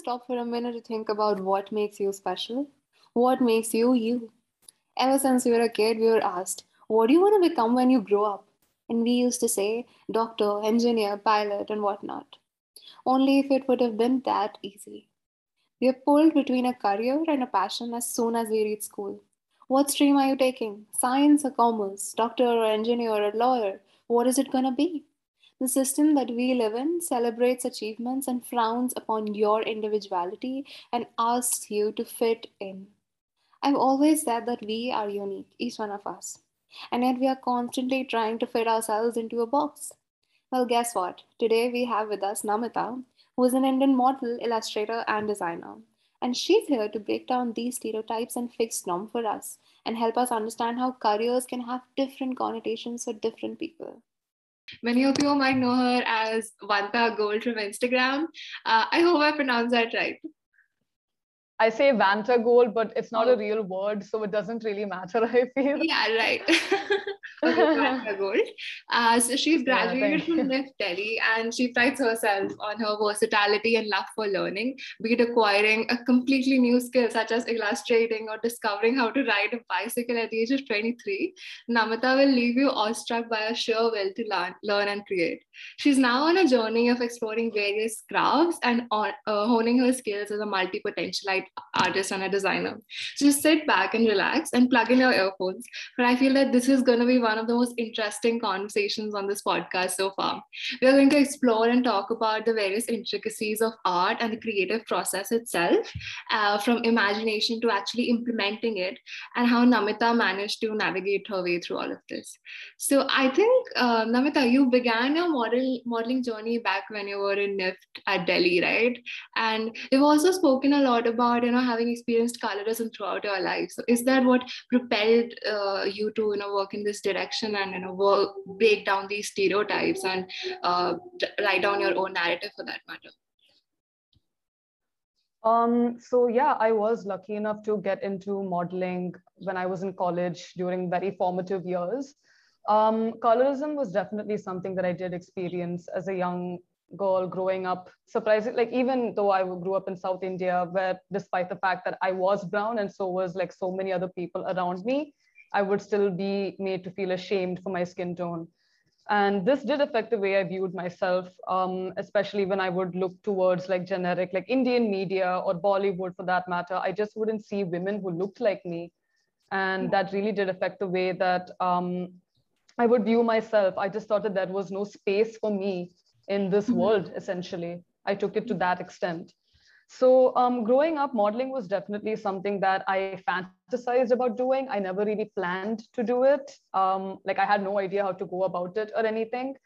stop for a minute to think about what makes you special? What makes you you? Ever since we were a kid, we were asked, What do you want to become when you grow up? And we used to say, Doctor, engineer, pilot, and whatnot. Only if it would have been that easy. We are pulled between a career and a passion as soon as we reach school. What stream are you taking? Science or commerce? Doctor or engineer or lawyer? What is it going to be? The system that we live in celebrates achievements and frowns upon your individuality and asks you to fit in. I've always said that we are unique, each one of us, and yet we are constantly trying to fit ourselves into a box. Well, guess what? Today we have with us Namita, who is an Indian model, illustrator, and designer. And she's here to break down these stereotypes and fixed norm for us and help us understand how careers can have different connotations for different people. Many of you might know her as Vanta Gold from Instagram. Uh, I hope I pronounced that right. I say Vanta Gold, but it's not oh. a real word, so it doesn't really matter, I feel. Yeah, right. okay, Gold. Uh, so she's graduated yeah, from NIFT Delhi and she prides herself on her versatility and love for learning, be it acquiring a completely new skill such as illustrating or discovering how to ride a bicycle at the age of 23. Namita will leave you awestruck by her sheer will to learn, learn and create. She's now on a journey of exploring various crafts and uh, honing her skills as a multi-potentialite artist and a designer. So just sit back and relax and plug in your earphones. But I feel that this is going to be one of the most interesting conversations on this podcast so far. We are going to explore and talk about the various intricacies of art and the creative process itself, uh, from imagination to actually implementing it, and how Namita managed to navigate her way through all of this. So I think, uh, Namita, you began your model modeling journey back when you were in NIFT at Delhi, right? And you've also spoken a lot about about you know having experienced colorism throughout your life so is that what propelled uh, you to you know work in this direction and you know work break down these stereotypes and uh, write down your own narrative for that matter um, so yeah, I was lucky enough to get into modeling when I was in college during very formative years. Um, colorism was definitely something that I did experience as a young girl growing up. Surprising like even though i grew up in south india where despite the fact that i was brown and so was like so many other people around me i would still be made to feel ashamed for my skin tone. And this did affect the way i viewed myself um, especially when i would look towards like generic like indian media or bollywood for that matter. I just wouldn't see women who looked like me. And that really did affect the way that um, i would view myself. I just thought that there was no space for me in this mm-hmm. world, essentially. I took it to that extent. So, um, growing up, modeling was definitely something that I fantasized about doing. I never really planned to do it. Um, like, I had no idea how to go about it or anything.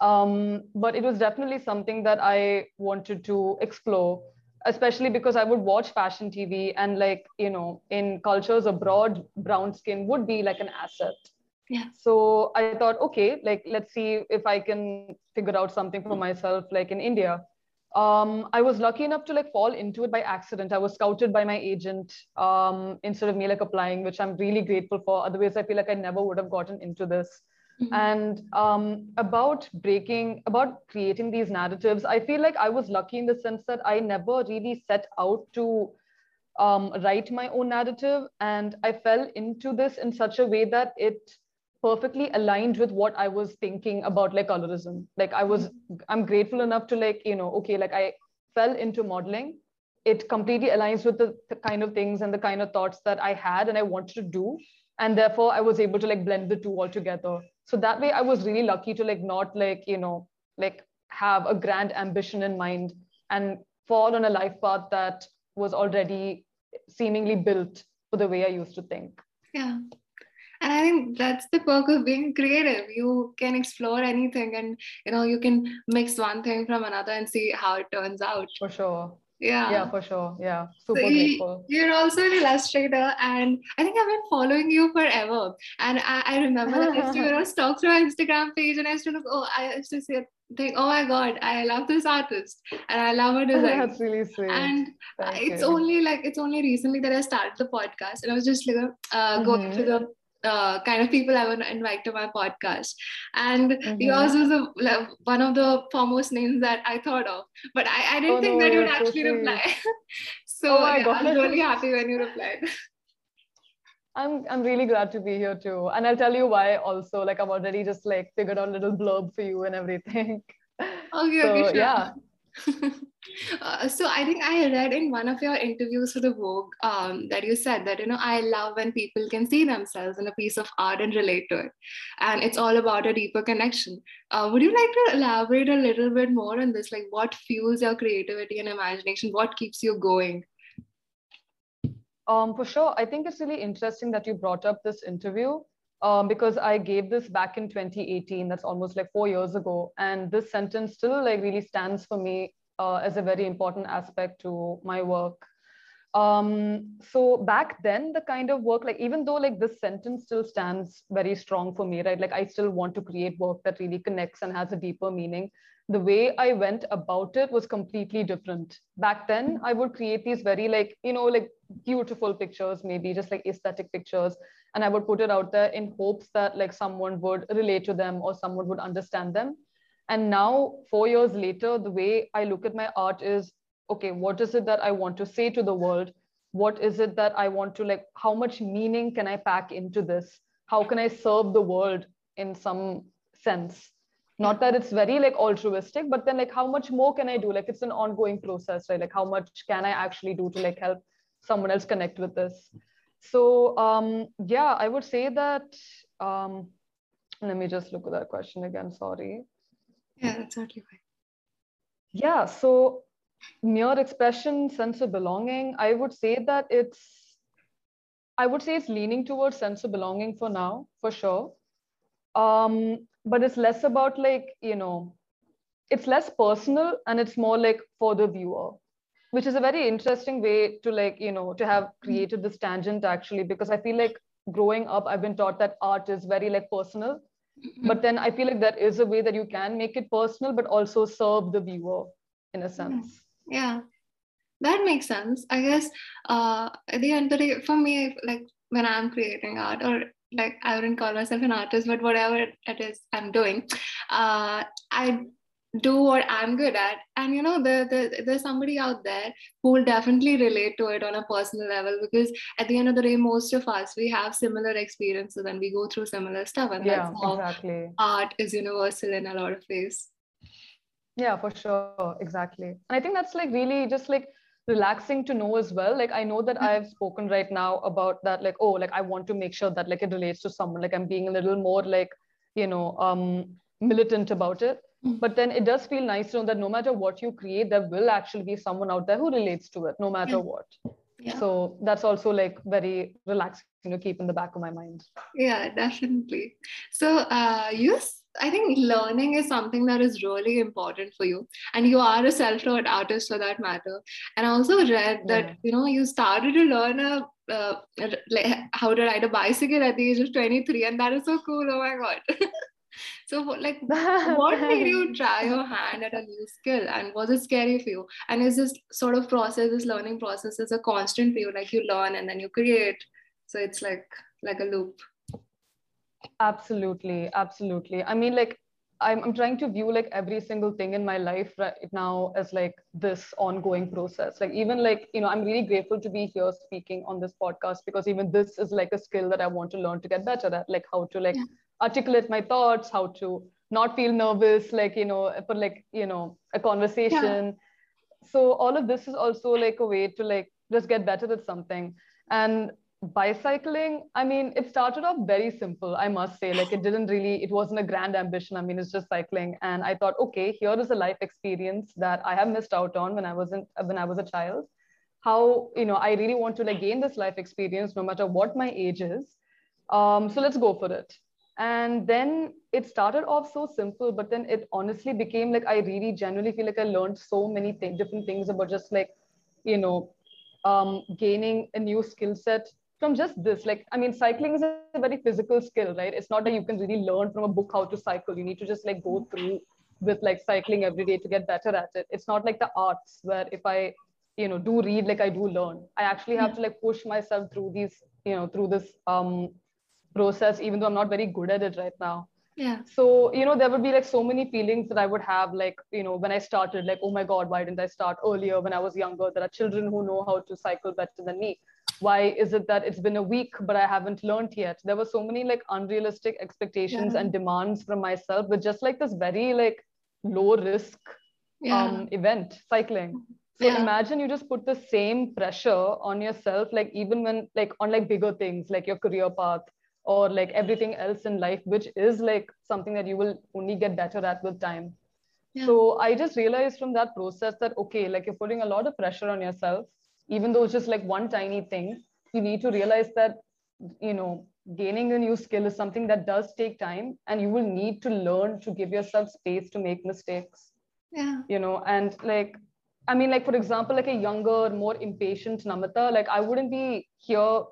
Um, but it was definitely something that I wanted to explore, especially because I would watch fashion TV and, like, you know, in cultures abroad, brown skin would be like an asset yeah so i thought okay like let's see if i can figure out something for myself like in india um, I was lucky enough to like fall into it by accident. I was scouted by my agent um, instead of me like applying, which I'm really grateful for. Otherwise, I feel like I never would have gotten into this. Mm-hmm. And um, about breaking, about creating these narratives, I feel like I was lucky in the sense that I never really set out to um, write my own narrative, and I fell into this in such a way that it perfectly aligned with what I was thinking about like colorism. Like I was, mm-hmm. I'm grateful enough to like, you know, okay, like I fell into modeling. It completely aligns with the, the kind of things and the kind of thoughts that I had and I wanted to do. And therefore I was able to like blend the two all together. So that way I was really lucky to like not like, you know, like have a grand ambition in mind and fall on a life path that was already seemingly built for the way I used to think. Yeah and i think that's the perk of being creative. You can explore anything and you know you can mix one thing from another and see how it turns out. For sure. Yeah. Yeah for sure. Yeah super so grateful. you're also an illustrator and i think i've been following you forever. And i, I remember that i used to you know stalk through our instagram page and i used to look oh i used to say think oh my god i love this artist and i love her design that's really sweet. And Thank it's you. only like it's only recently that i started the podcast and i was just like uh, going mm-hmm. through the uh, kind of people I want to invite to my podcast. And mm-hmm. yours was a, like, one of the foremost names that I thought of. But I, I didn't oh, think no, that you'd actually so reply. so oh yeah, I was really happy when you replied. I'm I'm really glad to be here too. And I'll tell you why also. Like I've already just like figured out a little blurb for you and everything. Okay, so, okay, sure. Yeah. uh, so I think I read in one of your interviews for the Vogue um, that you said that you know I love when people can see themselves in a piece of art and relate to it, and it's all about a deeper connection. Uh, would you like to elaborate a little bit more on this? Like, what fuels your creativity and imagination? What keeps you going? Um, for sure, I think it's really interesting that you brought up this interview um, because I gave this back in 2018. That's almost like four years ago. And this sentence still like really stands for me uh, as a very important aspect to my work. Um, so back then, the kind of work, like even though like this sentence still stands very strong for me, right? Like I still want to create work that really connects and has a deeper meaning. The way I went about it was completely different. Back then, I would create these very like, you know, like beautiful pictures, maybe just like aesthetic pictures and i would put it out there in hopes that like someone would relate to them or someone would understand them. And now 4 years later the way i look at my art is okay what is it that i want to say to the world? What is it that i want to like how much meaning can i pack into this? How can i serve the world in some sense? Not that it's very like altruistic but then like how much more can i do? Like it's an ongoing process right? Like how much can i actually do to like help someone else connect with this so um, yeah, I would say that. Um, let me just look at that question again. Sorry. Yeah, that's totally fine. Yeah. So mere expression, sense of belonging. I would say that it's. I would say it's leaning towards sense of belonging for now, for sure. Um, but it's less about like you know, it's less personal and it's more like for the viewer which is a very interesting way to like you know to have created this tangent actually because i feel like growing up i've been taught that art is very like personal. Mm-hmm. but then i feel like there is a way that you can make it personal but also serve the viewer in a sense. Yeah. That makes sense. I guess uh at the end of the day for me like when i'm creating art or like i wouldn't call myself an artist but whatever it is i'm doing uh i do what I'm good at. And you know, the, the, there's somebody out there who will definitely relate to it on a personal level because at the end of the day, most of us we have similar experiences and we go through similar stuff. And yeah, that's how exactly. art is universal in a lot of ways. Yeah, for sure. Exactly. And I think that's like really just like relaxing to know as well. Like I know that I've spoken right now about that, like, oh, like I want to make sure that like it relates to someone. Like I'm being a little more like, you know, um militant about it Mm-hmm. But then it does feel nice to know that no matter what you create, there will actually be someone out there who relates to it, no matter yeah. what. Yeah. So that's also like very relaxing to keep in the back of my mind. Yeah, definitely. So uh, you I think learning is something that is really important for you. And you are a self-taught artist for that matter. And I also read that, yeah. you know, you started to learn a, uh, like how to ride a bicycle at the age of 23. And that is so cool. Oh my God. So, like, what made you try your hand at a new skill, and was it scary for you? And is this sort of process, this learning process, is a constant for you? Like, you learn and then you create. So it's like like a loop. Absolutely, absolutely. I mean, like, I'm, I'm trying to view like every single thing in my life right now as like this ongoing process like even like you know i'm really grateful to be here speaking on this podcast because even this is like a skill that i want to learn to get better at like how to like yeah articulate my thoughts how to not feel nervous like you know for like you know a conversation. Yeah. so all of this is also like a way to like just get better at something. And bicycling i mean it started off very simple i must say. Like it didn't really it wasn't a grand ambition. I mean it's just cycling. And i thought okay here is a life experience that i have missed out on when i wasn't when i was a child. How you know i really want to like gain this life experience no matter what my age is. Um, so let's go for it and then it started off so simple but then it honestly became like i really genuinely feel like i learned so many th- different things about just like you know um, gaining a new skill set from just this. Like i mean cycling is a very physical skill right? It's not that you can really learn from a book how to cycle. You need to just like go through with like cycling every day to get better at it. It's not like the arts where if i you know do read like i do learn. I actually have to like push myself through these you know through this um process even though i'm not very good at it right now yeah so you know there would be like so many feelings that i would have like you know when i started like oh my god why didn't i start earlier when i was younger there are children who know how to cycle better than me why is it that it's been a week but i haven't learned yet there were so many like unrealistic expectations yeah. and demands from myself with just like this very like low risk yeah. um, event cycling so yeah. imagine you just put the same pressure on yourself like even when like on like bigger things like your career path or like everything else in life which is like something that you will only get better at with time. Yeah. so i just realized from that process that okay like you're putting a lot of pressure on yourself even though it's just like one tiny thing you need to realize that you know gaining a new skill is something that does take time and you will need to learn to give yourself space to make mistakes. Yeah. You know and like i mean like for example like a younger more impatient namita like i wouldn't be here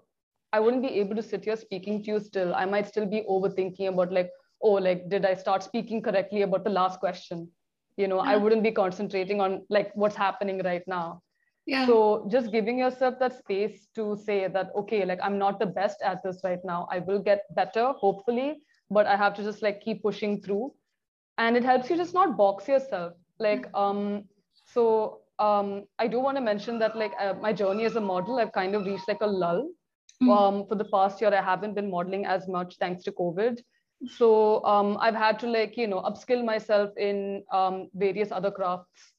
i wouldn't be able to sit here speaking to you still. I might still be overthinking about like oh like did i start speaking correctly about the last question? You know yeah. i wouldn't be concentrating on like what's happening right now. Yeah. so just giving yourself that space to say that okay like i'm not the best at this right now. I will get better hopefully but i have to just like keep pushing through. And it helps you just not box yourself. Like um so um i do want to mention that like uh, my journey as a model i've kind of reached like a lull mm-hmm. um for the past year i haven't been modeling as much thanks to covid so um i've had to like you know upskill myself in um various other crafts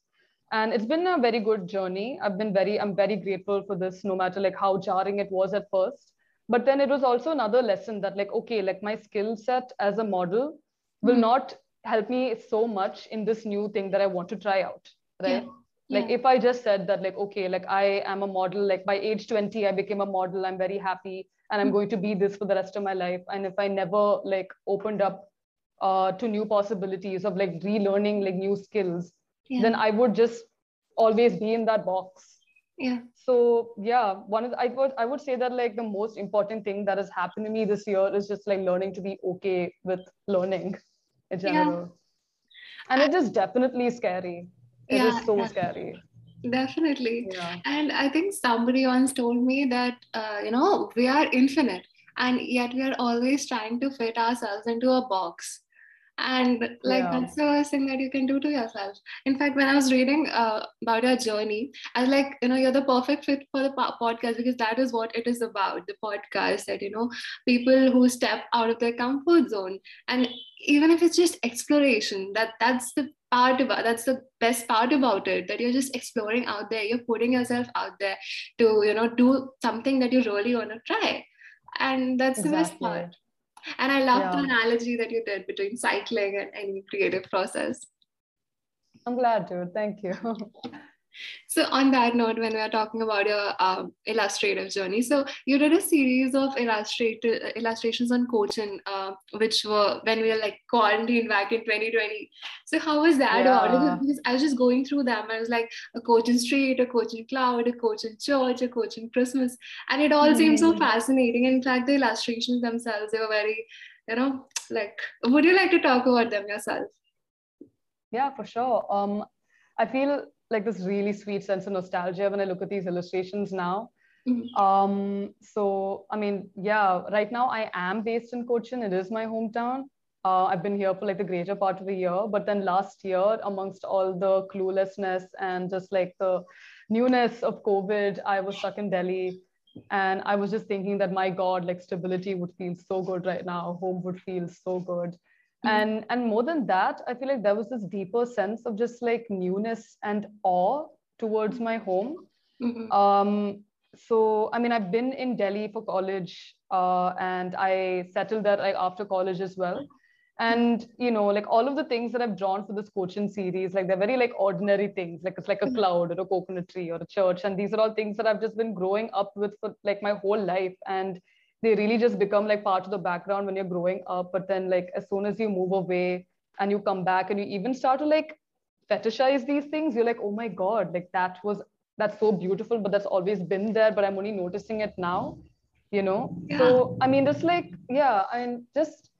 and it's been a very good journey i've been very i'm very grateful for this no matter like how jarring it was at first but then it was also another lesson that like okay like my skill set as a model will mm-hmm. not help me so much in this new thing that i want to try out right yeah. Like yeah. if i just said that like okay like i am a model like by age 20 i became a model i'm very happy and i'm mm-hmm. going to be this for the rest of my life and if i never like opened up uh, to new possibilities of like relearning like new skills yeah. then I would just always be in that box. Yeah. So yeah, one of the, I would I would say that like the most important thing that has happened to me this year is just like learning to be okay with learning in general. Yeah. And it is definitely scary. It yeah, is so definitely. scary. Definitely. Yeah. And I think somebody once told me that uh, you know we are infinite and yet we are always trying to fit ourselves into a box and like yeah. that's the worst thing that you can do to yourself in fact when i was reading uh, about your journey i was like you know you're the perfect fit for the podcast because that is what it is about the podcast that you know people who step out of their comfort zone and even if it's just exploration that that's the part about that's the best part about it that you're just exploring out there you're putting yourself out there to you know do something that you really want to try and that's exactly. the best part and I love yeah. the analogy that you did between cycling and any creative process. I'm glad to. Thank you. So, on that note, when we are talking about your um, illustrative journey, so you did a series of illustrated illustrations on Cochin, uh, which were when we were like quarantined back in 2020. So, how was that? Yeah. Because I was just going through them. I was like a Cochin street, a Cochin cloud, a Cochin church, a Cochin Christmas, and it all mm-hmm. seemed so mm-hmm. fascinating. In fact, the illustrations themselves, they were very, you know, like. Would you like to talk about them yourself? Yeah, for sure. Um, I feel like this really sweet sense of nostalgia when I look at these illustrations now. Mm-hmm. Um, so, I mean, yeah, right now I am based in Cochin. It is my hometown. Uh, I've been here for like the greater part of the year. But then last year, amongst all the cluelessness and just like the newness of COVID, I was stuck in Delhi. And I was just thinking that my God, like stability would feel so good right now. Home would feel so good. Mm-hmm. and and more than that i feel like there was this deeper sense of just like newness and awe towards my home mm-hmm. um so i mean i've been in delhi for college uh, and i settled there like after college as well and you know like all of the things that i've drawn for this Cochin series like they're very like ordinary things like it's like a mm-hmm. cloud or a coconut tree or a church and these are all things that i've just been growing up with for like my whole life and they really just become like part of the background when you're growing up but then like as soon as you move away and you come back and you even start to like fetishize these things you're like oh my god like that was that's so beautiful but that's always been there but i'm only noticing it now you know? Yeah. so i mean just like yeah I and mean, just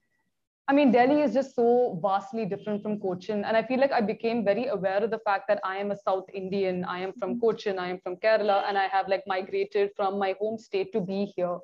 i mean delhi is just so vastly different from cochin and i feel like i became very aware of the fact that i am a south indian. I am from mm-hmm. cochin i am from kerala and i have like migrated from my home state to be here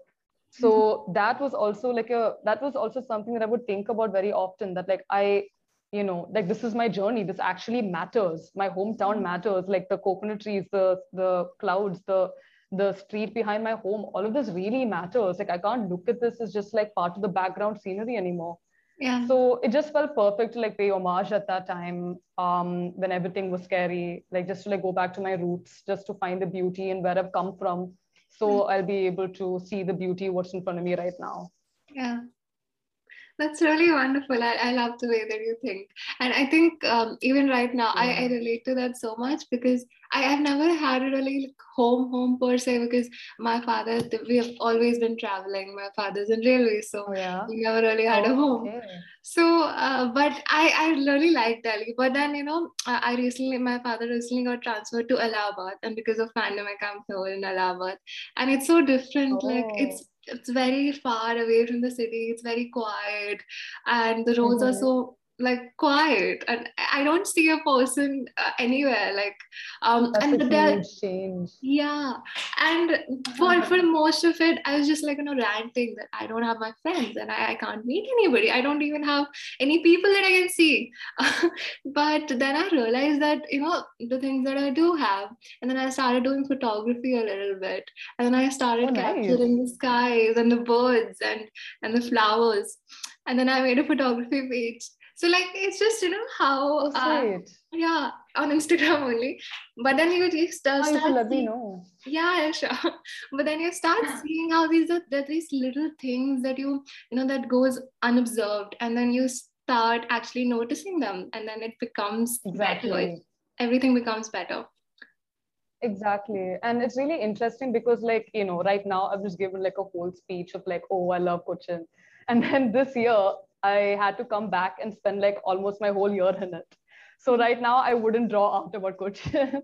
so mm-hmm. that was also like a that was also something that i would think about very often that like i you know like this is my journey. This actually matters. My hometown mm-hmm. matters. Like the coconut trees the the clouds the the street behind my home all of this really matters. Like i can't look at this as just like part of the background scenery anymore. Yeah. So it just felt perfect to like pay homage at that time um when everything was scary. Like just to like go back to my roots just to find the beauty and where i've come from so mm. i'll be able to see the beauty what's in front of me right now yeah that's really wonderful. I, I love the way that you think. And I think um, even right now, yeah. I, I relate to that so much because I have never had a really like, home, home per se, because my father, we have always been traveling. My father's in railways, so oh, yeah. we never really had oh, a home. Okay. So, uh, but I, I really like Delhi. But then, you know, I recently, my father recently got transferred to Allahabad, and because of pandemic, I'm here in Allahabad. And it's so different. Oh. Like, it's it's very far away from the city it's very quiet and the roads mm-hmm. are so like quiet. And i don't see a person uh, anywhere like um That's and a change. Yeah. And for for most of it i was just like you know ranting that i don't have my friends and I, I can't meet anybody. I don't even have any people that i can see. But then i realized that you know the things that i do have. And then i started doing photography a little bit. And then i started oh, capturing the skies and the birds and and the flowers. And then i made a photography page so like it's just you know how uh, yeah on Instagram only. But then you just start, start let me know. Yeah, sure. But then you start seeing how these are that these little things that you you know that goes unobserved, and then you start actually noticing them, and then it becomes exactly. better. Everything becomes better exactly and it's really interesting because like you know right now i've just given like a whole speech of like oh i love cochin and then this year I had to come back and spend like almost my whole year in it. So right now I wouldn't draw out about Cochin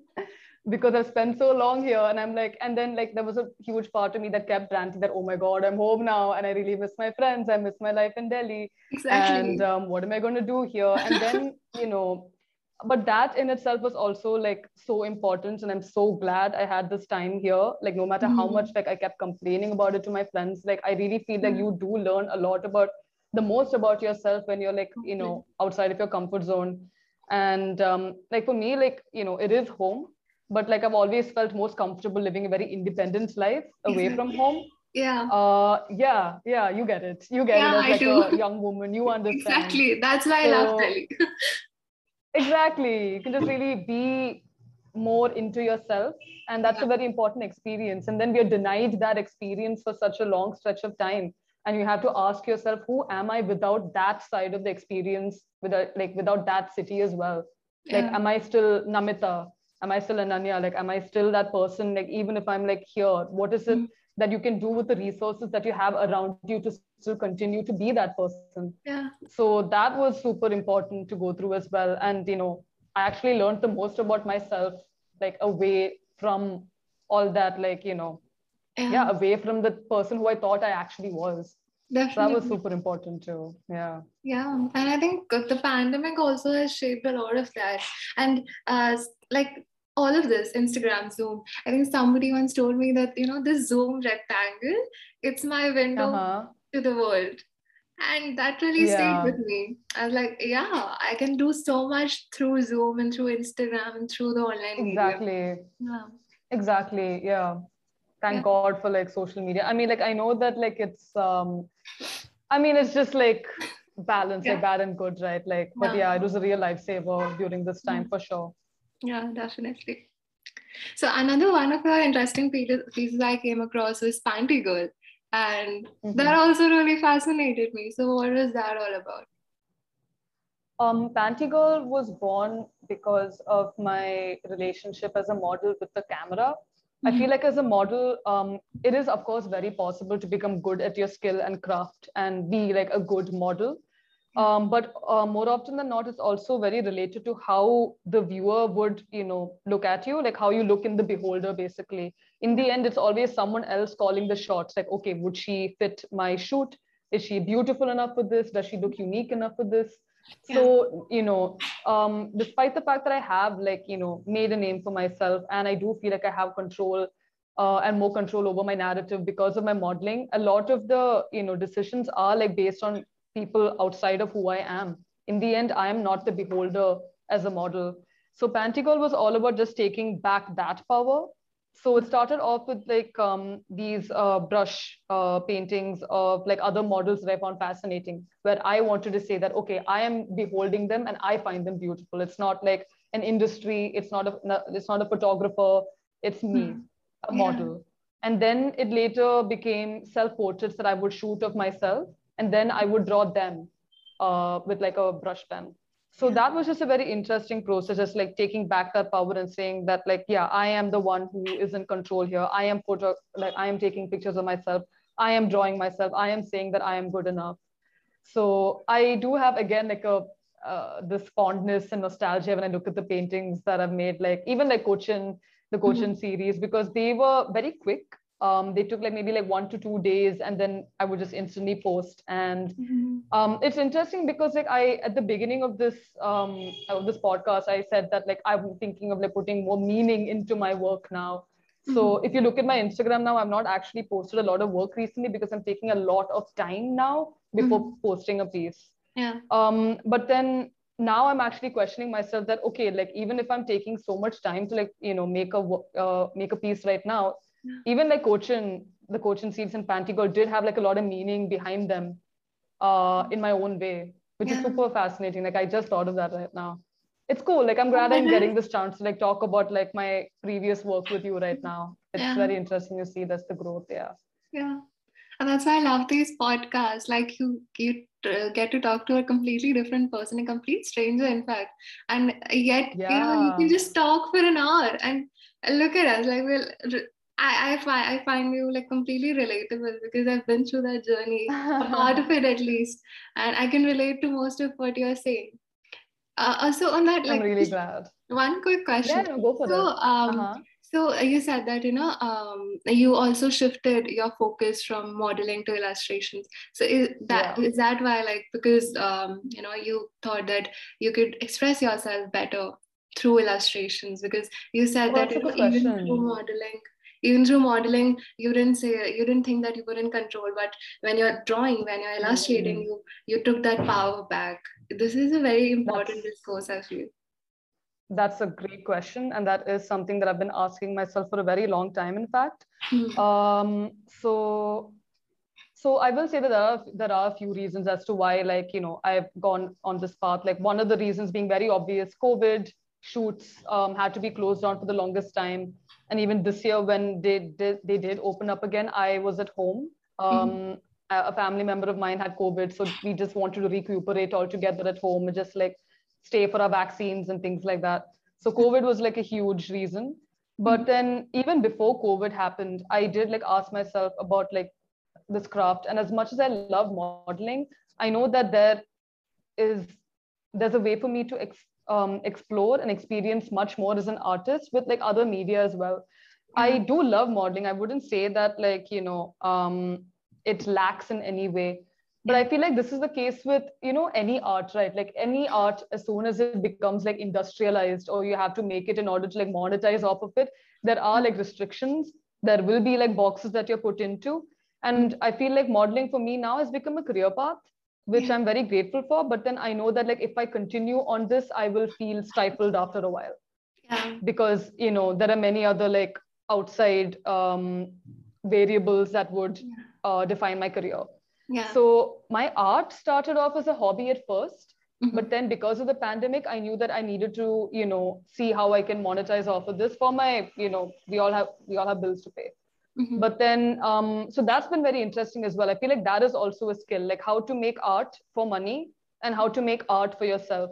because I've spent so long here and I'm like, and then like there was a huge part of me that kept ranting that, oh my God, I'm home now and I really miss my friends. I miss my life in Delhi. Exactly. And um, what am I going to do here? And then, you know, but that in itself was also like so important and i'm so glad i had this time here like no matter mm-hmm. how much like i kept complaining about it to my friends like i really feel like mm-hmm. you do learn a lot about the most about yourself when you're like you know outside of your comfort zone. And um, like for me like you know it is home. But like i've always felt most comfortable living a very independent life away from home. Yeah. Uh yeah yeah you get it. You get yeah, it as like a young woman. You understand. Exactly. That's why so, i love delhi exactly. You can just really be more into yourself. And that's yeah. a very important experience. And then we are denied that experience for such a long stretch of time and you have to ask yourself who am i without that side of the experience without like without that city as well? Yeah. like am i still namita? Am i still ananya? Like am i still that person? Like even if i'm like here what is it mm-hmm. that you can do with the resources that you have around you to still continue to be that person? Yeah. So that was super important to go through as well. And you know i actually learned the most about myself like away from all that like you know yeah. yeah away from the person who i thought i actually was Definitely. So that was super important too. Yeah. Yeah. And I think the pandemic also has shaped a lot of that. And uh, like all of this, Instagram, Zoom, I think somebody once told me that, you know, this Zoom rectangle, it's my window uh-huh. to the world. And that really yeah. stayed with me. I was like, yeah, I can do so much through Zoom and through Instagram and through the online exactly. media. Yeah. Exactly. Yeah thank yeah. god for like social media i mean like i know that like it's um i mean it's just like balance yeah. like bad and good right like but yeah. yeah it was a real lifesaver during this time for sure yeah definitely so another one of the interesting pieces i came across was panty girl and mm-hmm. that also really fascinated me so what was that all about um, Panty Girl was born because of my relationship as a model with the camera. I feel like as a model, um, it is of course very possible to become good at your skill and craft and be like a good model. Um, but uh, more often than not, it's also very related to how the viewer would, you know, look at you, like how you look in the beholder. Basically, in the end, it's always someone else calling the shots. Like, okay, would she fit my shoot? Is she beautiful enough for this? Does she look unique enough for this? So you know um, despite the fact that i have like you know made a name for myself and i do feel like i have control uh, and more control over my narrative because of my modeling a lot of the you know decisions are like based on people outside of who i am. In the end i am not the beholder as a model. So Pantigirl was all about just taking back that power so it started off with like um, these uh, brush uh, paintings of like other models that I found fascinating, where I wanted to say that okay, I am beholding them and I find them beautiful. It's not like an industry. It's not a it's not a photographer. It's me, hmm. a model. Yeah. And then it later became self portraits that I would shoot of myself, and then I would draw them uh, with like a brush pen so yeah. that was just a very interesting process just like taking back that power and saying that like yeah i am the one who is in control here. I am photo like i am taking pictures of myself. I am drawing myself. I am saying that i am good enough. So i do have again like a uh, this fondness and nostalgia when i look at the paintings that i've made like even like cochin the cochin mm-hmm. series because they were very quick um, they took like maybe like one to two days and then i would just instantly post and mm-hmm. um, it's interesting because like i at the beginning of this um, of this podcast i said that like i'm thinking of like putting more meaning into my work now mm-hmm. so if you look at my instagram now i've not actually posted a lot of work recently because i'm taking a lot of time now before mm-hmm. posting a piece yeah um, but then now i'm actually questioning myself that okay like even if i'm taking so much time to like you know make a uh, make a piece right now even like Cochin, the Cochin seeds and Pantigirl did have like a lot of meaning behind them uh, in my own way, which yeah. is super fascinating. Like I just thought of that right now. It's cool. Like I'm glad I'm getting this chance to like talk about like my previous work with you right now. It's yeah. very interesting to see that's the growth. Yeah. Yeah. And that's why I love these podcasts. Like you, you get to talk to a completely different person, a complete stranger, in fact, and yet yeah. you know you can just talk for an hour and look at us. Like we'll I, I find I find you like completely relatable because I've been through that journey, a part of it at least, and I can relate to most of what you're saying. Uh, also on that, like, I'm really glad. One quick question. Yeah, no, go for so, that. Um, uh-huh. So you said that you know um, you also shifted your focus from modeling to illustrations. So is that yeah. is that why like because um, you know you thought that you could express yourself better through illustrations because you said well, that you know, even through modeling even through modeling you didn't say you didn't think that you were in control but when you're drawing when you're illustrating mm-hmm. you you took that power back this is a very important that's, discourse i feel that's a great question and that is something that i've been asking myself for a very long time in fact mm-hmm. um, so so i will say that there are, there are a few reasons as to why like you know i've gone on this path like one of the reasons being very obvious covid shoots um, had to be closed down for the longest time. And even this year when they did they did open up again i was at home. Um, mm-hmm. a family member of mine had covid so we just wanted to recuperate all together at home and just like stay for our vaccines and things like that. So covid was like a huge reason. But mm-hmm. then even before covid happened i did like ask myself about like this craft. And as much as i love modeling i know that there is there's a way for me to ex- um, explore and experience much more as an artist with like other media as well. Mm-hmm. I do love modeling. I wouldn't say that like, you know, um, it lacks in any way. But I feel like this is the case with, you know, any art, right? Like any art, as soon as it becomes like industrialized or you have to make it in order to like monetize off of it, there are like restrictions. There will be like boxes that you're put into. And I feel like modeling for me now has become a career path which yeah. i'm very grateful for but then i know that like if i continue on this i will feel stifled after a while yeah. because you know there are many other like outside um, variables that would uh, define my career yeah. so my art started off as a hobby at 1st mm-hmm. but then because of the pandemic i knew that i needed to you know see how i can monetize off of this for my you know we all have we all have bills to pay Mm-hmm. But then, um, so that's been very interesting as well. I feel like that is also a skill, like how to make art for money and how to make art for yourself.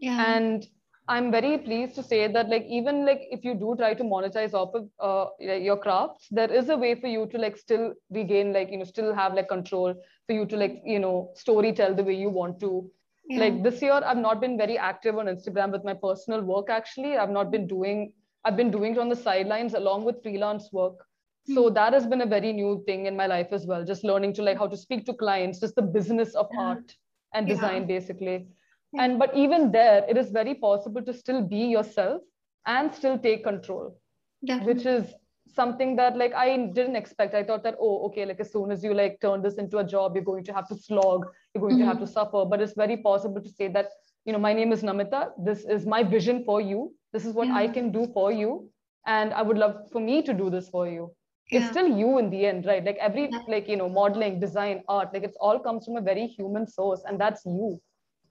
Yeah. And I'm very pleased to say that, like, even like if you do try to monetize off of uh, your crafts, there is a way for you to like still regain, like, you know, still have like control for you to like, you know, story tell the way you want to. Yeah. Like this year, I've not been very active on Instagram with my personal work. Actually, I've not been doing. I've been doing it on the sidelines along with freelance work so that has been a very new thing in my life as well just learning to like how to speak to clients just the business of yeah. art and design yeah. basically yeah. and but even there it is very possible to still be yourself and still take control Definitely. which is something that like I didn't expect. I thought that, oh, okay, like as soon as you like turn this into a job, you're going to have to slog, you're going mm-hmm. to have to mm-hmm. suffer. But it's very possible to say that, you know, my name is Namita. This is my vision for you. This is what. I can do for you. And I would love for me to do this for you. Yeah. It's still you in the end, right? Like every yeah. like, you know, modeling, design, art, like it's all comes from a very human source, and that's you.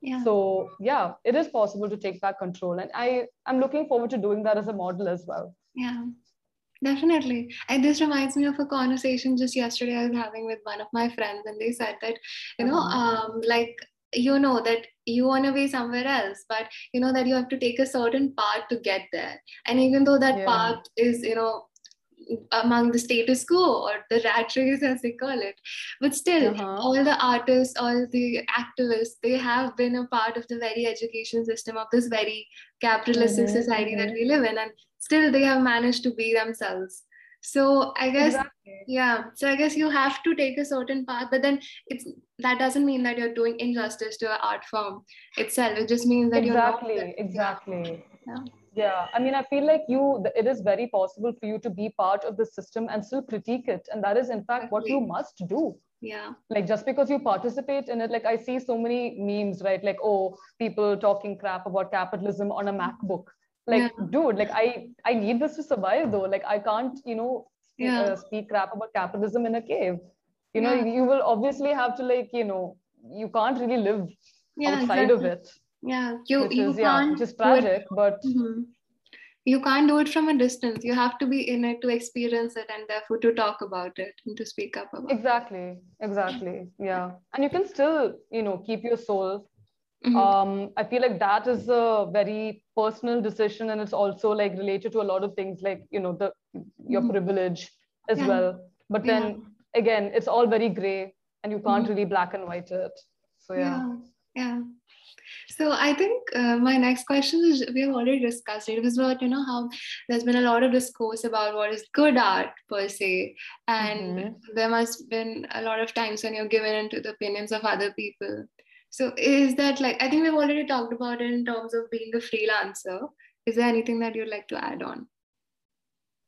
Yeah. So yeah, it is possible to take back control. And I I'm looking forward to doing that as a model as well. Yeah Definitely. And this reminds me of a conversation just yesterday I was having with one of my friends, and they said that, you know, uh-huh. um, like, you know, that you want to be somewhere else, but you know that you have to take a certain path to get there. And even though that yeah. path is, you know, among the status quo or the rat race as they call it but still uh-huh. all the artists all the activists they have been a part of the very education system of this very capitalistic mm-hmm. society mm-hmm. that we live in and still they have managed to be themselves so i guess exactly. yeah so i guess you have to take a certain path but then it's that doesn't mean that you're doing injustice to an art form itself it just means that exactly, you're not exactly yeah. Yeah i mean i feel like you it is very possible for you to be part of the system and still critique it. And that is in fact what you must do. Yeah. Like just because you participate in it like i see so many memes right? Like oh people talking crap about capitalism on a macbook. Like yeah. dude like i i need this to survive though. Like i can't you know yeah. uh, speak crap about capitalism in a cave. You know yeah. you will obviously have to like you know you can't really live outside exactly. of it yeah you, you is, can't yeah, is tragic but mm-hmm. you can't do it from a distance you have to be in it to experience it and therefore to talk about it and to speak up about exactly it. exactly Exactly. yeah and you can still you know keep your soul Mm-hmm. Um, I feel like that is a very personal decision, and it's also like related to a lot of things, like you know the your mm-hmm. privilege as yeah. well. But then yeah. again, it's all very gray, and you can't mm-hmm. really black and white it. So yeah. yeah. yeah. So I think uh, my next question is we have already discussed it. It was about you know how there's been a lot of discourse about what is good art per se, and mm-hmm. there must been a lot of times when you're given into the opinions of other people. So is that like I think we've already talked about it in terms of being a freelancer. Is there anything that you'd like to add on?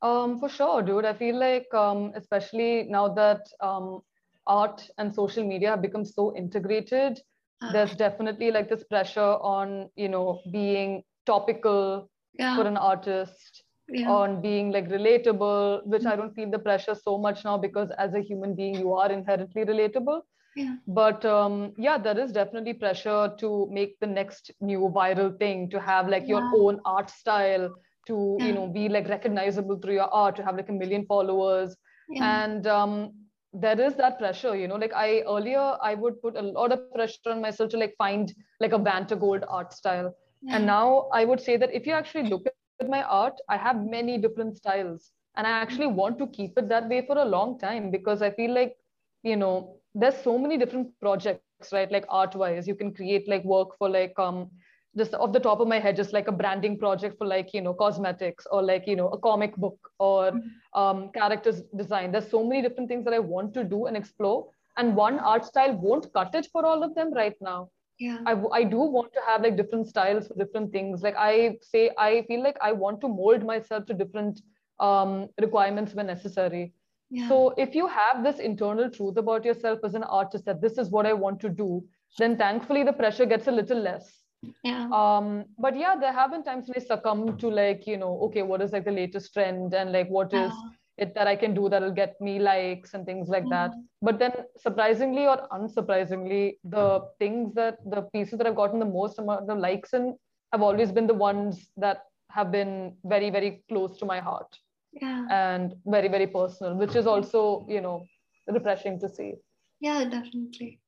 Um, for sure, dude. I feel like um, especially now that um, art and social media have become so integrated, uh, there's definitely like this pressure on you know being topical yeah. for an artist. Yeah. on being like relatable which i don't feel the pressure so much now because as a human being you are inherently relatable yeah. But um, yeah, there is definitely pressure to make the next new viral thing, to have like your own art style, to you know be like recognizable through your art, to have like a million followers, and um, there is that pressure. You know, like I earlier I would put a lot of pressure on myself to like find like a Vanta Gold art style, and now I would say that if you actually look at my art, I have many different styles, and I actually want to keep it that way for a long time because I feel like you know there's so many different projects right? Like art wise you can create like work for like um just off the top of my head just like a branding project for like you know cosmetics or like you know a comic book or mm-hmm. um, characters design there's so many different things that i want to do and explore and one art style won't cut it for all of them right now yeah I, I do want to have like different styles for different things like i say i feel like i want to mold myself to different um, requirements when necessary Yeah. so if you have this internal truth about yourself as an artist that this is what I want to do, then thankfully the pressure gets a little less. Yeah. Um, but yeah, there have been times when I succumb to like, you know, okay, what is like the latest trend and like what is it that I can do that'll get me likes and things like that. But then surprisingly or unsurprisingly, the things that the pieces that I've gotten the most amount of likes in have always been the ones that have been very, very close to my heart yeah. and very very personal which is also you know refreshing to see yeah definitely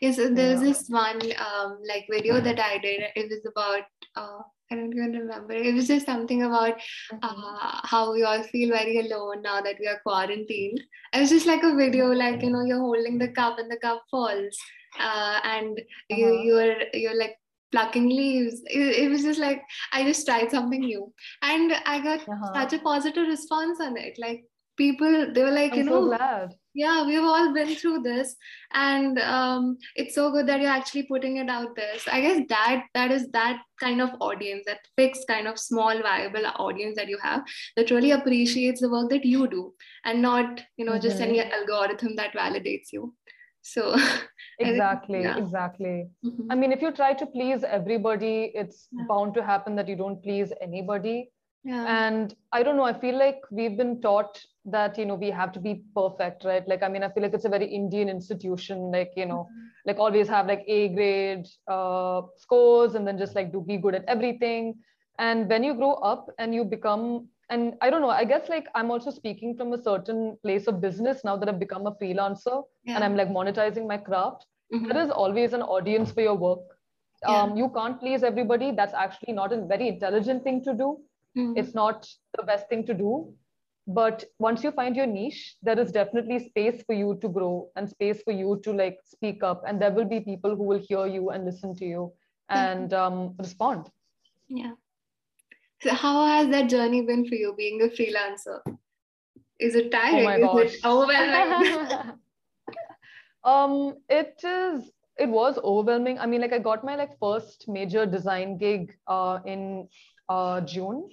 yes there's yeah. this one um, like video that i did it was about uh, I don't even remember. It was just something about mm-hmm. uh, how we all feel very alone now that we are quarantined. It was just like a video, like you know, you're holding the cup and the cup falls, uh, and uh-huh. you you're you're like plucking leaves it, it, was just like i just tried something new and i got uh-huh. such a positive response on it like people they were like I'm you know glad. Yeah we've all been through this and um, it's so good that you're actually putting it out there so i guess that that is that kind of audience that fixed kind of small viable audience that you have that really appreciates the work that you do and not you know mm-hmm. just any algorithm that validates you so exactly think, yeah. exactly mm-hmm. i mean if you try to please everybody it's yeah. bound to happen that you don't please anybody yeah. and i don't know i feel like we've been taught that you know we have to be perfect right like i mean i feel like it's a very indian institution like you know mm-hmm. like always have like a grade uh, scores and then just like do be good at everything and when you grow up and you become and i don't know i guess like i'm also speaking from a certain place of business now that i've become a freelancer yeah. and i'm like monetizing my craft mm-hmm. there is always an audience for your work yeah. um, you can't please everybody that's actually not a very intelligent thing to do mm-hmm. it's not the best thing to do but once you find your niche there is definitely space for you to grow and space for you to like speak up. And there will be people who will hear you and listen to you and um, respond. Yeah. So how has that journey been for you being a freelancer? Is it tiring? Oh is it overwhelming? Um it is it was overwhelming. I mean like i got my like first major design gig uh, in uh, june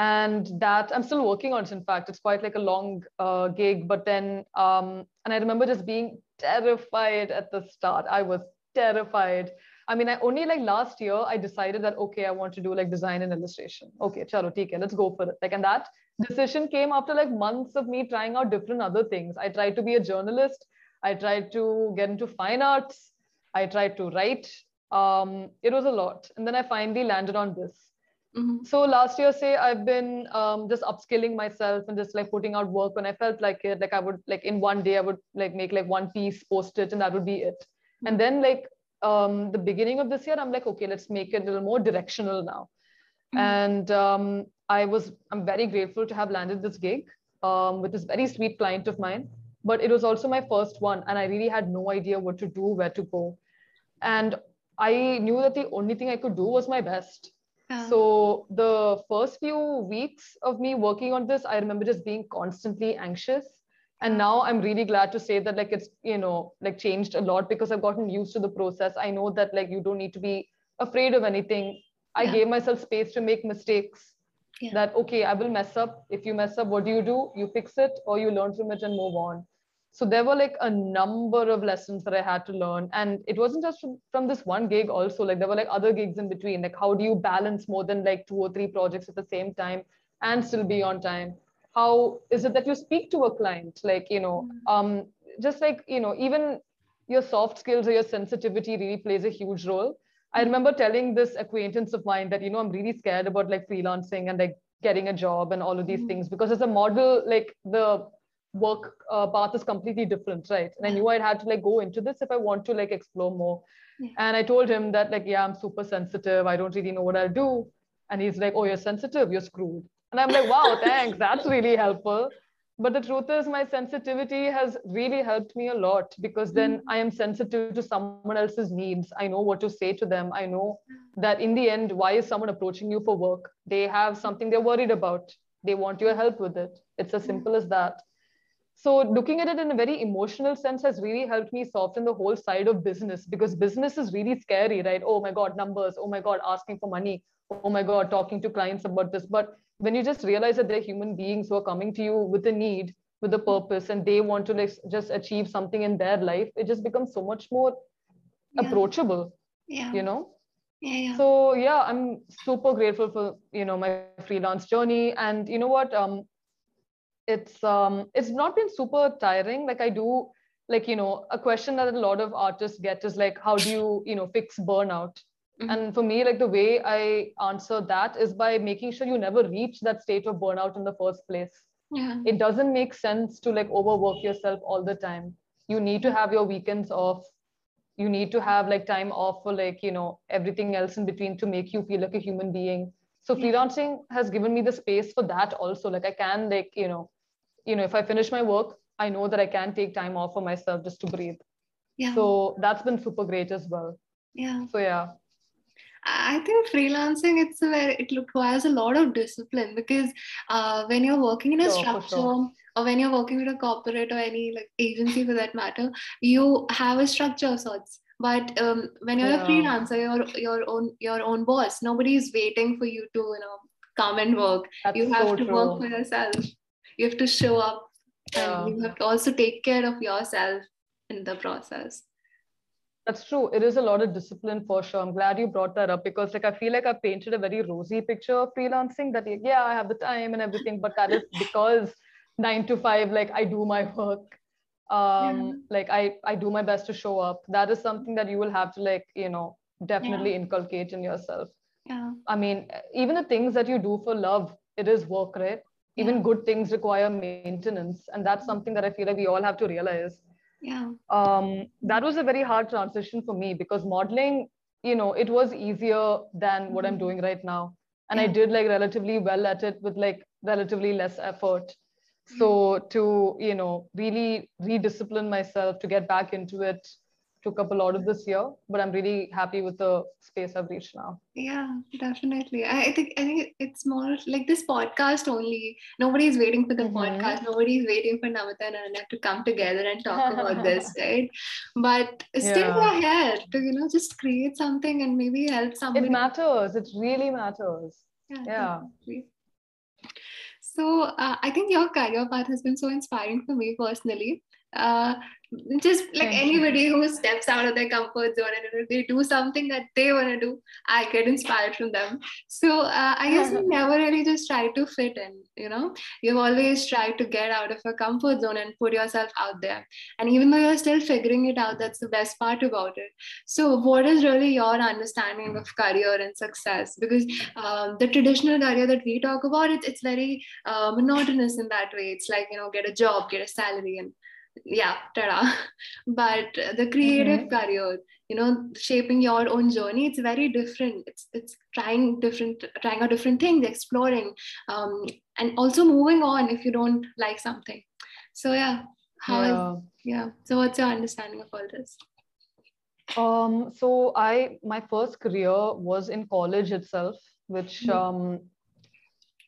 and that i'm still working on it in fact. It's quite like a long uh, gig but then um, and i remember just being terrified at the start. I was terrified. I mean i only like last year i decided that okay i want to do like design and illustration. Okay chalo okay let's go for it. Like and that decision came after like months of me trying out different other things. I tried to be a journalist. I tried to get into fine arts. I tried to write. Um, it was a lot. And then i finally landed on this Mm-hmm. So last year, say I've been um, just upskilling myself and just like putting out work when I felt like it. Like I would like in one day I would like make like one piece, post it, and that would be it. Mm-hmm. And then like um, the beginning of this year, I'm like, okay, let's make it a little more directional now. Mm-hmm. And um, I was I'm very grateful to have landed this gig um, with this very sweet client of mine. But it was also my first one, and I really had no idea what to do, where to go, and I knew that the only thing I could do was my best so the first few weeks of me working on this, I remember just being constantly anxious. And now I'm really glad to say that like it's, you know, like changed a lot because I've gotten used to the process. I know that like you don't need to be afraid of anything. I yeah. gave myself space to make mistakes. Yeah. That okay, I will mess up. If you mess up, what do you do? You fix it or you learn from it and move on so there were like a number of lessons that i had to learn and it wasn't just from, from, this one gig also like there were like other gigs in between like how do you balance more than like two or three projects at the same time and still be on time how is it that you speak to a client like you know mm. um just like you know even your soft skills or your sensitivity really plays a huge role i mm. remember telling this acquaintance of mine that you know i'm really scared about like freelancing and like getting a job and all of these mm-hmm. things because as a model like the work uh, path is completely different right? And i knew i had to like go into this if i want to like explore more. Yeah. and i told him that like yeah i'm super sensitive. I don't really know what i'll do. And he's like oh you're sensitive. You're screwed. And i'm like wow thanks. That's really helpful. But the truth is my sensitivity has really helped me a lot because then mm-hmm. i am sensitive to someone else's needs. I know what to say to them. I know that in the end why is someone approaching you for work? They have something they're worried about. They want your help with it. It's as simple as that so looking at it in a very emotional sense has really helped me soften the whole side of business because business is really scary, right? Oh my God, numbers. Oh my God, asking for money. Oh my God, talking to clients about this. But when you just realize that they're human beings who are coming to you with a need, with a purpose, and they want to like just achieve something in their life, it just becomes so much more yeah. approachable. Yeah. You know? Yeah, yeah. So yeah, I'm super grateful for you know my freelance journey, and you know what? Um, it's um it's not been super tiring. Like i do like you know a question that a lot of artists get is like how do you you know fix burnout? Mm-hmm. and for me like the way i answer that is by making sure you never reach that state of burnout in the first place. Yeah. it doesn't make sense to like overwork yourself all the time. You need to have your weekends off. You need to have like time off for like you know everything else in between to make you feel like a human being. So freelancing has given me the space for that also. Like i can like you know you know if i finish my work i know that i can take time off for myself just to breathe. Yeah. So that's been super great as well. Yeah. So yeah. I think freelancing it's a very, it requires a lot of discipline because uh, when you're working in a sure, structure sure. or when you're working with a corporate or any like agency for that matter you have a structure of sorts. But um, when you're yeah. a freelancer you're your own your own boss. Nobody is waiting for you to you know come and work. That's you have so to true. work for yourself you have to show up yeah. and you have to also take care of yourself in the process that's true. It is a lot of discipline for sure. I'm glad you brought that up because, like, I feel like I painted a very rosy picture of freelancing. That yeah, I have the time and everything, but that is because nine to five, like, I do my work. Um, yeah. like I I do my best to show up. That is something that you will have to like you know definitely yeah. inculcate in yourself. Yeah. I mean, even the things that you do for love, it is work, right? Even good things require maintenance, and that's something that I feel like we all have to realize. Yeah. Um, that was a very hard transition for me because modeling you know it was easier than what i'm mm-hmm. doing right now. And yeah. i did like relatively well at it with like relatively less effort. So to you know really rediscipline myself to get back into it took up a lot of this year, but I'm really happy with the space I've reached now. Yeah, definitely. I think I think it's more like this podcast only. Nobody's waiting for the mm-hmm. podcast. Nobody's waiting for Namita and Ananya to come together and talk about this, right? But still yeah. we're here to, you know, just create something and maybe help somebody. It matters. It really matters. Yeah. yeah. So uh, I think your career path has been so inspiring for me personally. Uh, just like anybody who steps out of their comfort zone and they do something that they want to do i get inspired from them. So uh, i guess you never really just try to fit in you know? You've always tried to get out of your comfort zone and put yourself out there. And even though you're still figuring it out that's the best part about it. So what is really your understanding of career and success? Because um, the traditional career that we talk about it's, it's very uh, monotonous in that way. It's like you know get a job get a salary and yeah tada. But the creative mm-hmm. career you know shaping your own journey it's very different. It's it's trying different trying out different things exploring um, and also moving on if you don't like something. So yeah. How yeah. Is, yeah. So what's your understanding of all this? Um so i my first career was in college itself which mm-hmm. um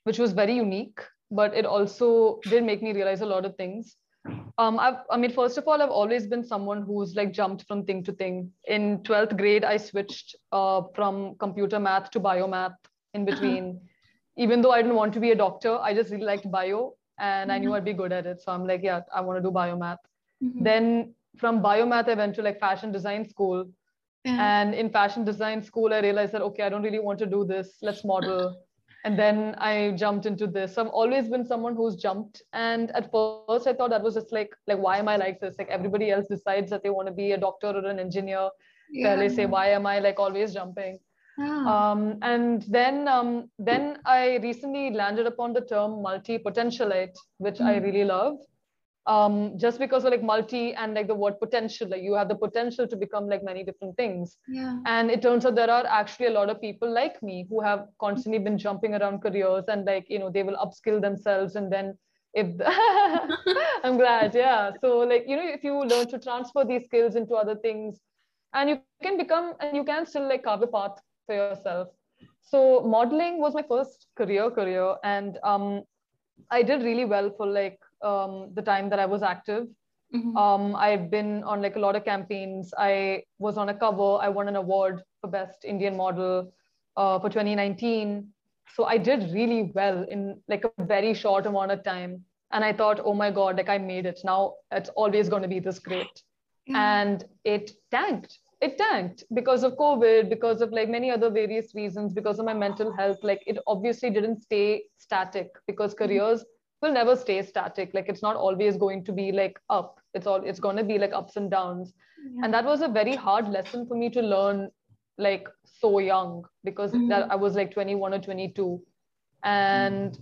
which was very unique but it also did make me realize a lot of things um, I've, I mean, first of all, I've always been someone who's like jumped from thing to thing. In 12th grade, I switched uh, from computer math to biomath in uh-huh. between. Uh-huh. Even though I didn't want to be a doctor, I just really liked bio and mm-hmm. I knew mm-hmm. I'd be good at it. So I'm like, yeah, I want to do biomath. Mm-hmm. Then from biomath, I went to like fashion design school. Yeah. And in fashion design school, I realized that, okay, I don't really want to do this. Let's model and then i jumped into this so i've always been someone who's jumped and at first i thought that was just like like why am i like this like everybody else decides that they want to be a doctor or an engineer yeah. they say why am i like always jumping um, and then um, then i recently landed upon the term multi-potentialite which mm. i hmm. really love um, just because of like multi and like the word potential like you have the potential to become like many different things. Yeah. and it turns out there are actually a lot of people like me who have constantly been jumping around careers and like you know they will upskill themselves and then if i'm glad yeah. So like you know if you learn to transfer these skills into other things and you can become and you can still like carve a path for yourself. So modeling was my first career career and um i did really well for like um, the time that I was active. Mm-hmm. Um, I've been on like a lot of campaigns. I was on a cover. I won an award for best Indian model uh, for 2019. So I did really well in like a very short amount of time. And I thought, oh my God, like I made it. Now it's always going to be this great. And it tanked. It tanked because of COVID, because of like many other various reasons, because of my mental health. Like it obviously didn't stay static because mm-hmm. Will never stay static. Like it's not always going to be like up. It's all it's going to be like ups and downs. Yeah. and that was a very hard lesson for me to learn like so young because mm-hmm. that i was like 21 or 22 and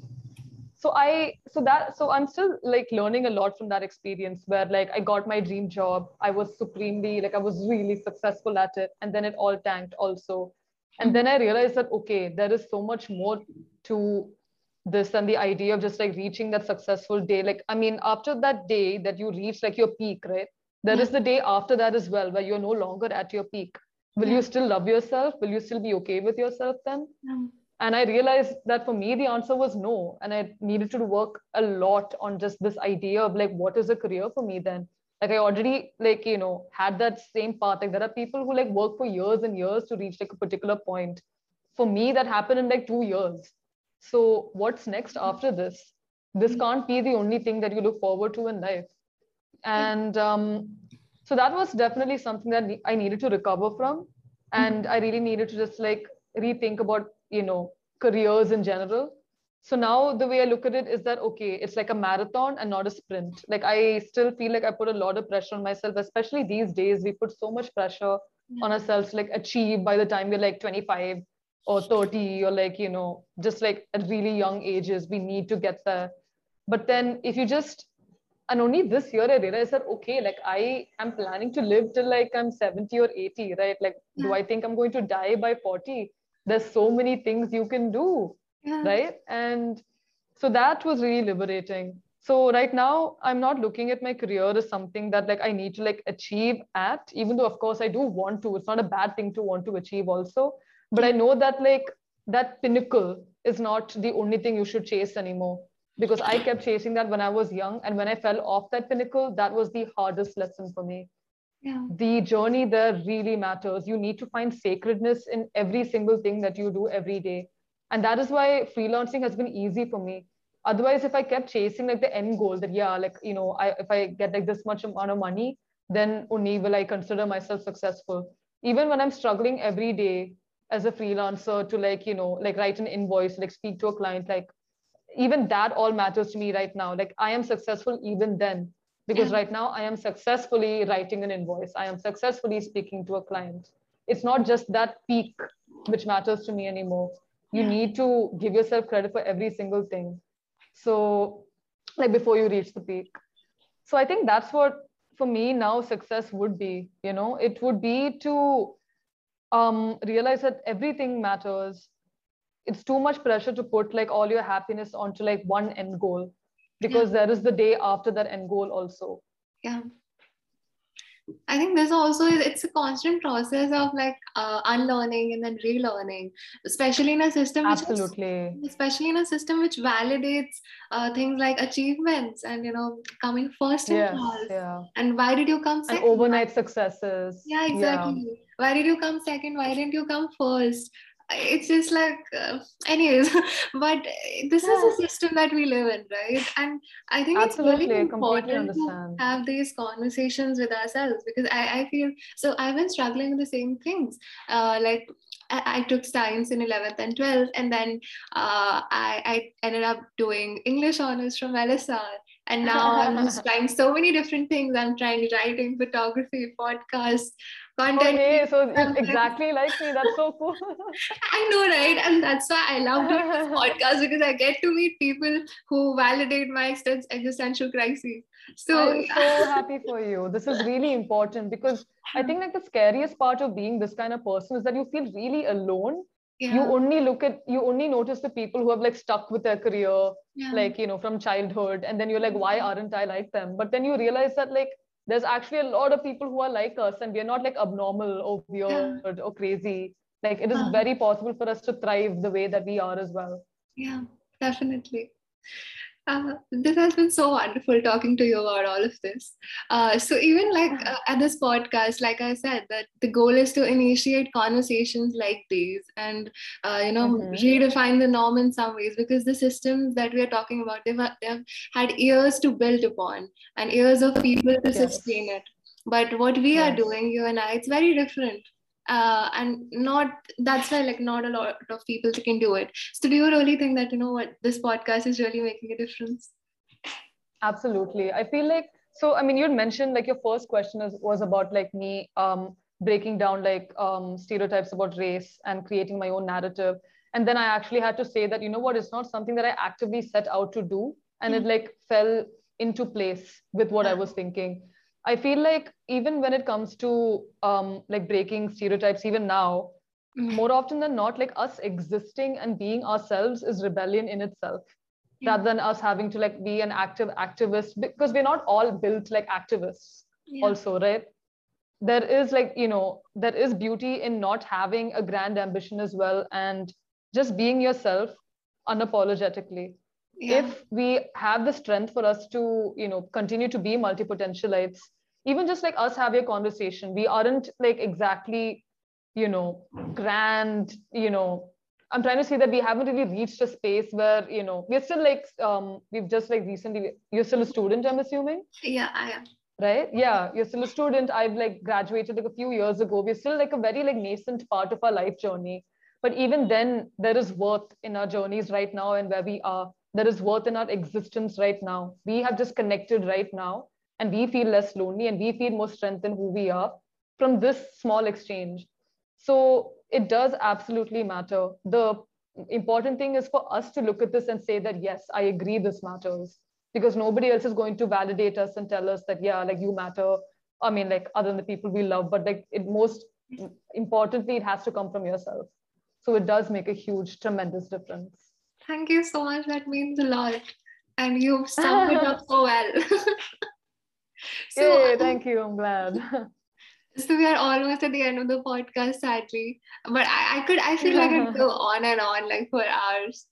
so i so that so i'm still like learning a lot from that experience where like i got my dream job. I was supremely like i was really successful at it. And then it all tanked also. And then i realized that okay there is so much more to this and the idea of just like reaching that successful day like i mean after that day that you reach like your peak right? There yeah. is the day after that as well where you're no longer at your peak. Will yeah. you still love yourself? Will you still be okay with yourself then? Yeah. and i realized that for me the answer was no and i needed to work a lot on just this idea of like what is a career for me then? Like i already like you know had that same path. Like there are people who like work for years and years to reach like a particular point. For me that happened in like two years so what's next after this? This can't be the only thing that you look forward to in life. And um, so that was definitely something that i needed to recover from. And i really needed to just like rethink about you know careers in general. So now the way i look at it is that okay it's like a marathon and not a sprint. Like i still feel like i put a lot of pressure on myself especially these days. We put so much pressure on ourselves to like achieve by the time we're like 25 or 30 or like you know just like at really young ages we need to get there but then if you just and only this year i realized that okay like i am planning to live till like i'm 70 or 80 right? Like yeah. do i think i'm going to die by 40 there's so many things you can do yeah. right? And so that was really liberating. So right now i'm not looking at my career as something that like i need to like achieve at even though of course i do want to. It's not a bad thing to want to achieve also but i know that like that pinnacle is not the only thing you should chase anymore. Because i kept chasing that when i was young and when i fell off that pinnacle that was the hardest lesson for me. Yeah. the journey there really matters. You need to find sacredness in every single thing that you do every day. And that is why freelancing has been easy for me. Otherwise if i kept chasing like the end goal that yeah like you know I, if i get like this much amount of money then only will i consider myself successful. Even when i'm struggling every day as a freelancer to like you know like write an invoice like speak to a client like even that all matters to me right now. Like i am successful even then because yeah. right now i am successfully writing an invoice. I am successfully speaking to a client. It's not just that peak which matters to me anymore. You yeah. need to give yourself credit for every single thing. So like before you reach the peak. So i think that's what for me now success would be you know? It would be to um, realize that everything matters it's too much pressure to put like all your happiness onto like one end goal because yeah. there is the day after that end goal also yeah I think there's also it's a constant process of like uh, unlearning and then relearning, especially in a system. Absolutely. Which is, especially in a system which validates uh, things like achievements and you know coming first in yes, class. Yeah. And why did you come second? And overnight successes. Yeah, exactly. Yeah. Why did you come second? Why didn't you come first? it's just like uh, anyways but this yeah. is a system that we live in right and i think Absolutely, it's really important to have these conversations with ourselves because I, I feel so i've been struggling with the same things uh, like I, I, took science in 11th and 12th and then uh, I, I ended up doing english honors from lsr and now i'm just trying so many different things i'm trying writing photography podcast content. Okay, so exactly like me. That's so cool. I know, right? And that's why I love doing this podcast because I get to meet people who validate my existential crises. So I'm so happy for you. This is really important because I think like the scariest part of being this kind of person is that you feel really alone. Yeah. You only look at you only notice the people who have like stuck with their career, yeah. like you know, from childhood, and then you're like, why aren't I like them? But then you realize that like there's actually a lot of people who are like us and we're not like abnormal or weird yeah. or crazy. Like it is uh, very possible for us to thrive the way that we are as well. Yeah definitely uh, this has been so wonderful talking to you about all of this. Uh, so even like uh, at this podcast, like I said, that the goal is to initiate conversations like these and uh, you know mm-hmm. redefine the norm in some ways because the systems that we are talking about they've, they've had years to build upon and years of people to yes. sustain it. But what we yes. are doing, you and I, it's very different uh, and not that's why like not a lot of people can do it. So do you really think that you know what this podcast is really making a difference? Absolutely. I feel like so i mean you'd mentioned like your first question is, was about like me um, breaking down like um, stereotypes about race and creating my own narrative. And then i actually had to say that you know what it's not something that i actively set out to do. And mm-hmm. it like fell into place with what yeah. i was thinking I feel like even when it comes to um, like breaking stereotypes, even now, mm-hmm. more often than not, like us existing and being ourselves is rebellion in itself, yeah. rather than us having to like be an active activist because we're not all built like activists. Yeah. Also, right? There is like you know there is beauty in not having a grand ambition as well and just being yourself unapologetically yeah. if we have the strength for us to you know continue to be multi-potentialites even just like us have a conversation we aren't like exactly you know grand you know. I'm trying to say that we haven't really reached a space where you know we're still like um we've just like recently you're still a student i'm assuming? Yeah i am. Right? Yeah you're still a student. I've like graduated like a few years ago. We're still like a very like nascent part of our life journey. But even then there is worth in our journeys right now and where we are there is worth in our existence right now. We have just connected right now and we feel less lonely and we feel more strength in who we are from this small exchange. So it does absolutely matter. The important thing is for us to look at this and say that yes i agree this matters because nobody else is going to validate us and tell us that yeah like you matter. I mean like other than the people we love but like it most importantly it has to come from yourself. So it does make a huge tremendous difference thank you so much. That means a lot. And you've summed it up so well. So Yay, um, thank you. I'm glad. so we are almost at the end of the podcast sadly. But i, I could i feel like i could go on and on like for hours.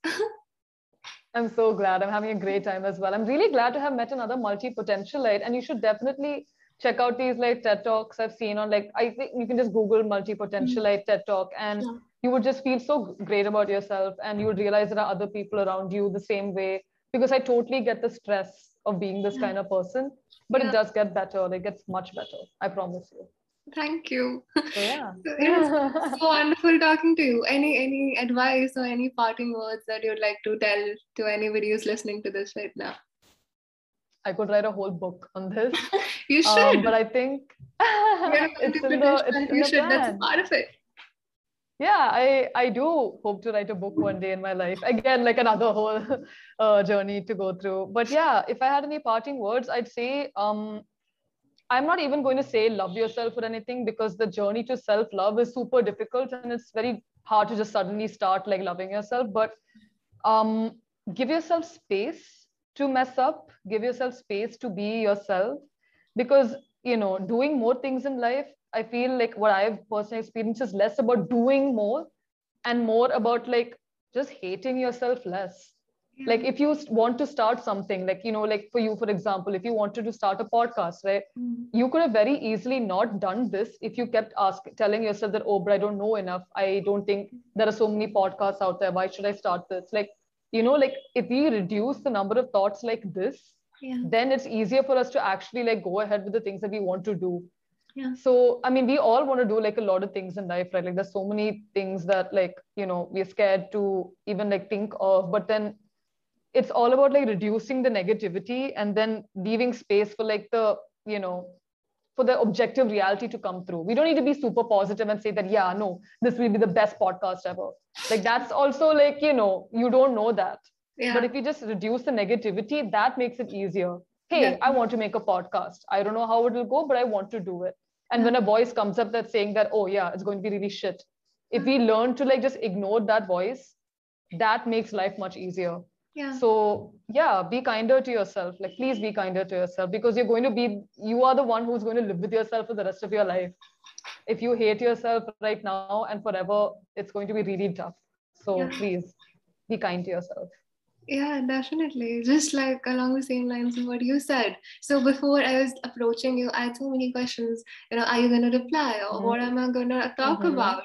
I'm so glad. I'm having a great time as well. I'm really glad to have met another multi-potentialite, and you should definitely check out these like TED talks I've seen on like I think you can just Google multi-potentialite mm-hmm. TED talk, and yeah. You would just feel so great about yourself, and you would realize there are other people around you the same way. Because I totally get the stress of being this kind of person, but yeah. it does get better. It gets much better. I promise you. Thank you. So, yeah. so wonderful talking to you. Any any advice or any parting words that you'd like to tell to anybody who's listening to this right now? I could write a whole book on this. you um, should. Um, but I think it's in the, it's you should. Plan. That's part of it. Yeah, I I do hope to write a book one day in my life. Again, like another whole uh, journey to go through. But yeah, if I had any parting words, I'd say um, I'm not even going to say love yourself or anything because the journey to self love is super difficult and it's very hard to just suddenly start like loving yourself. But um, give yourself space to mess up, give yourself space to be yourself because, you know, doing more things in life, I feel like what I've personally experienced is less about doing more and more about like just hating yourself less. Like if you want to start something like you know like for you for example if you wanted to start a podcast right mm-hmm. you could have very easily not done this if you kept asking telling yourself that oh but i don't know enough. I don't think there are so many podcasts out there. Why should i start this? Like you know like if we reduce the number of thoughts like this yeah. then it's easier for us to actually like go ahead with the things that we want to do yeah. so i mean we all want to do like a lot of things in life right? Like there's so many things that like you know we're scared to even like think of but then it's all about like reducing the negativity and then leaving space for like the you know for the objective reality to come through. We don't need to be super positive and say that yeah no this will be the best podcast ever. Like that's also like you know you don't know that. Yeah. but if you just reduce the negativity that makes it easier hey yeah. i want to make a podcast. I don't know how it will go but i want to do it. And when a voice comes up that's saying that oh yeah it's going to be really shit if we mm-hmm. learn to like just ignore that voice that makes life much easier. Yeah. So yeah be kinder to yourself. Like please be kinder to yourself because you're going to be you are the one who's going to live with yourself for the rest of your life. If you hate yourself right now and forever it's going to be really tough. So yeah. please be kind to yourself yeah, definitely. Just like along the same lines of what you said. So before I was approaching you, I had so many questions. You know, are you going to reply or mm-hmm. what am I going to talk mm-hmm. about?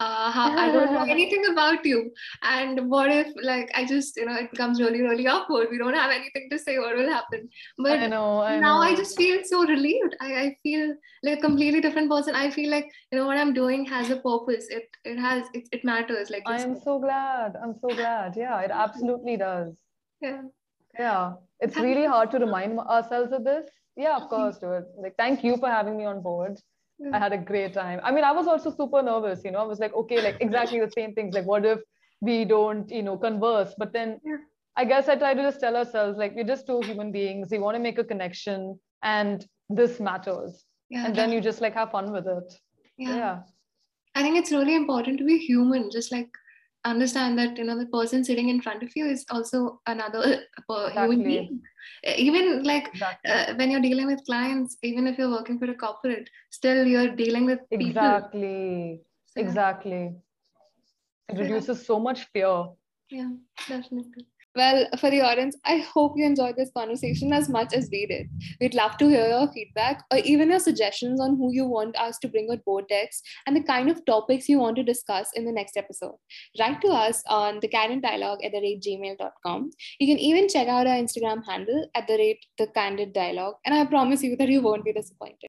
Uh, how, I don't know anything about you. And what if, like, I just, you know, it becomes really, really awkward. We don't have anything to say. What will happen? But I know, I now know. I just feel so relieved. I, I feel like a completely different person. I feel like, you know, what I'm doing has a purpose. It it has, it, it matters. Like, I am so glad. I'm so glad. Yeah, it absolutely does yeah yeah it's really hard to remind ourselves of this yeah of course do it like thank you for having me on board i had a great time. I mean i was also super nervous you know. I was like okay like exactly the same things. Like what if we don't you know converse? But then yeah. i guess i try to just tell ourselves like we're just two human beings. We want to make a connection and this matters. Yeah, and then you just like have fun with it. Yeah. yeah. I think it's really important to be human. Just like understand that you know the person sitting in front of you is also another exactly. human being even like exactly. uh, when you're dealing with clients even if you're working for a corporate still you're dealing with people. Exactly. So, exactly. It reduces so much fear. Yeah definitely well, for the audience, I hope you enjoyed this conversation as much as we did. We'd love to hear your feedback or even your suggestions on who you want us to bring on Vortex and the kind of topics you want to discuss in the next episode. Write to us on the Candid Dialogue at the rate gmail.com. You can even check out our Instagram handle at the rate the Candid Dialogue, and I promise you that you won't be disappointed.